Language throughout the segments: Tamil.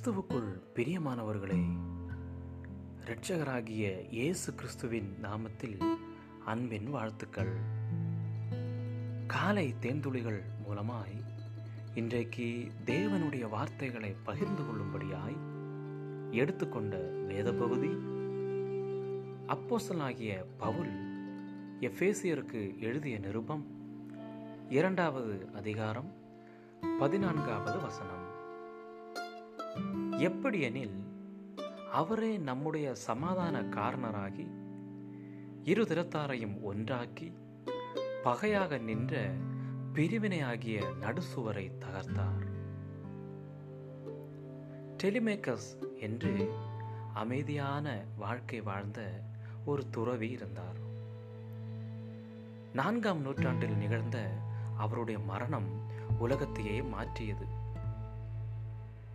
கிறிஸ்துவுக்குள் பிரியமானவர்களே இரட்சகராகிய இயேசு கிறிஸ்துவின் நாமத்தில் அன்பின் வாழ்த்துக்கள். காலை தேன்துளிகள் மூலமாய் இன்றைக்கு தேவனுடைய வார்த்தைகளை பகிர்ந்து கொள்ளும்படியாய் எடுத்துக்கொண்ட வேத பகுதி அப்போசலாகிய பவுல் எஃபேசியருக்கு எழுதிய நிருபம் இரண்டாவது அதிகாரம் பதினான்காவது வசனம். எப்படியெனில் அவரே நம்முடைய சமாதான காரணராகி இரு திறத்தாரையும் ஒன்றாக்கி பகையாக நின்ற பிரிவினையாகிய நடுசுவரை தகர்த்தார். டெலிமேக்கஸ் என்று அமைதியான வாழ்க்கை வாழ்ந்த ஒரு துறவி இருந்தார். நான்காம் நூற்றாண்டில் நிகழ்ந்த அவருடைய மரணம் உலகத்தையே மாற்றியது.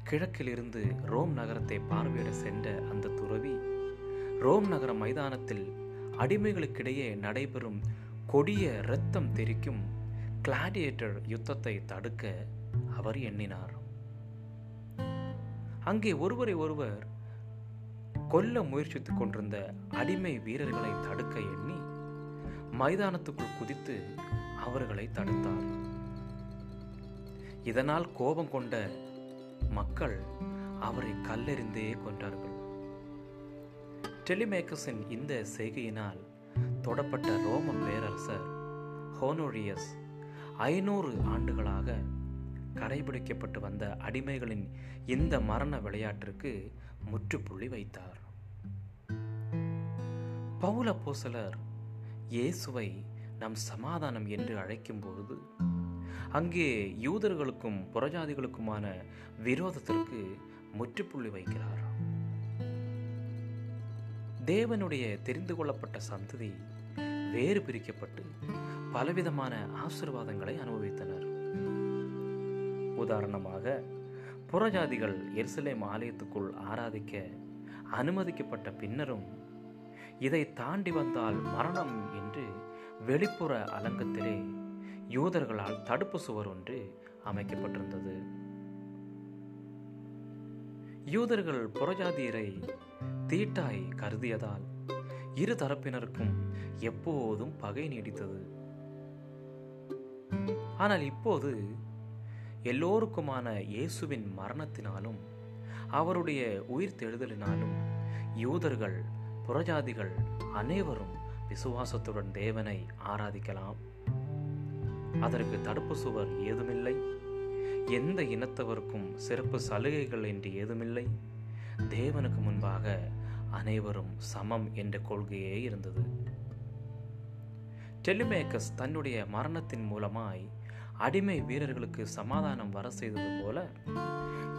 கிழக்கிலிருந்து ரோம் நகரத்தை பார்வையிட சென்ற அந்த துறவி ரோம் நகர மைதானத்தில் அடிமைகளுக்கிடையே நடைபெறும் கொடிய இரத்தம் தெரிக்கும் கிளாடியேட்டர் யுத்தத்தை தடுக்க அவர் எண்ணினார். அங்கே ஒருவரை ஒருவர் கொல்ல முயற்சித்துக் கொண்டிருந்த அடிமை வீரர்களை தடுக்க எண்ணி மைதானத்துக்குள் குதித்து அவர்களை தடுத்தார். இதனால் கோபம் கொண்ட மக்கள் அவரை கல்லெறிந்தே கொன்றார்கள். டெலிமேக்கஸின் இந்த செய்கையினால் தொடப்பட்ட ரோம பேரரசர் ஹோனோரியஸ் ஐநூறு ஆண்டுகளாக கடைபிடிக்கப்பட்டு வந்த அடிமைகளின் இந்த மரண விளையாட்டிற்கு முற்றுப்புள்ளி வைத்தார். பவுல பூசலர் இயேசுவை நம் சமாதானம் என்று அழைக்கும் பொழுது அங்கே யூதர்களுக்கும் புறஜாதிகளுக்குமான விரோதத்திற்கு முற்றுப்புள்ளி வைக்கிறார். தேவனுடைய தெரிந்து கொள்ளப்பட்ட சந்ததி வேறு பிரிக்கப்பட்டு பலவிதமான ஆசிர்வாதங்களை அனுபவித்தனர். உதாரணமாக புறஜாதிகள் எருசலேம் ஆலயத்துக்குள் ஆராதிக்க அனுமதிக்கப்பட்ட பின்னரும் இதை தாண்டி வந்தால் மரணம் என்று வெளிப்புற அலங்கத்திலே யூதர்களால் தடுப்பு சுவர் ஒன்று அமைக்கப்பட்டிருந்தது. யூதர்கள் புறஜாதியரை தீட்டாய் கருதியதால் இரு தரப்பினருக்கும் எப்போதும் பகை நீடித்தது. ஆனால் இப்போது எல்லோருக்குமான இயேசுவின் மரணத்தினாலும் அவருடைய உயிர் தெழுதலினாலும் யூதர்கள் புறஜாதிகள் அனைவரும் விசுவாசத்துடன் தேவனை ஆராதிக்கலாம். அதற்கு தடுப்பு சுவர் ஏதுமில்லை. எந்த இனத்தவருக்கும் சிறப்பு சலுகைகள் என்று ஏதுமில்லை. தேவனுக்கு முன்பாக அனைவரும் சமம் என்ற கொள்கையே இருந்தது. டெலிமேக்கஸ் தன்னுடைய மரணத்தின் மூலமாய் அடிமை வீரர்களுக்கு சமாதானம் வர செய்தது போல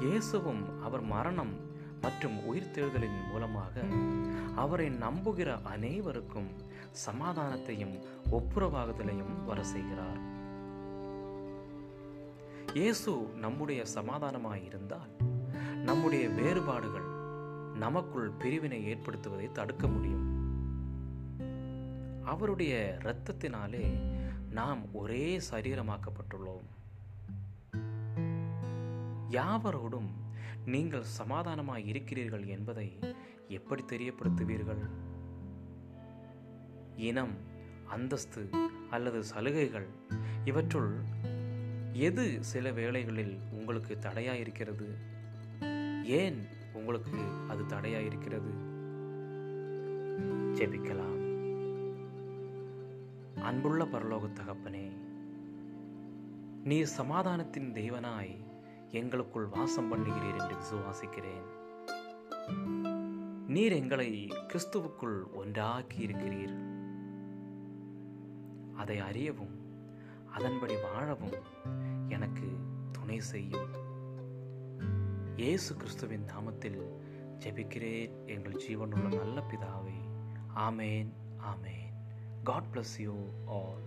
இயேசுவும் அவர் மரணம் மற்றும் உயிர்த்தெழுதலின் மூலமாக அவரை நம்புகிற அனைவருக்கும் சமாதானத்தையும் ஒப்புரவாகுதலையும் வர செய்கிறார். இயேசு நம்முடைய சமாதானமாக இருந்தால் நம்முடைய வேறுபாடுகள் நமக்குள் பிரிவினை ஏற்படுத்துவதை தடுக்க முடியும். அவருடைய இரத்தத்தினாலே நாம் ஒரே சரீரமாக்கப்பட்டுள்ளோம். யாவரோடும் நீங்கள் சமாதானமாக இருக்கிறீர்கள் என்பதை எப்படி தெரியப்படுத்துவீர்கள்? இனம் அந்தஸ்து அல்லது சலுகைகள் இவற்றுள் எது சில வேளைகளில் உங்களுக்கு தடையாயிருக்கிறது? ஏன் உங்களுக்கு அது தடையாயிருக்கிறது? ஜெபிக்கலாம். அன்புள்ள பரலோக தகப்பனே நீ சமாதானத்தின் தெய்வனாய் எங்களுக்குள் வாசம் பண்ணுகிறீர் என்று விசுவாசிக்கிறேன். நீர் எங்களை கிறிஸ்துவுக்குள் ஒன்றாக்கி இருக்கிறீர் அதை அறியவும் அதன்படி வாழவும் எனக்கு துணை செய்யும். இயேசு கிறிஸ்துவின் நாமத்தில் ஜெபிக்கிறேன். எங்கள் ஜீவனுள்ள நல்ல பிதாவே ஆமேன் ஆமேன். God bless you all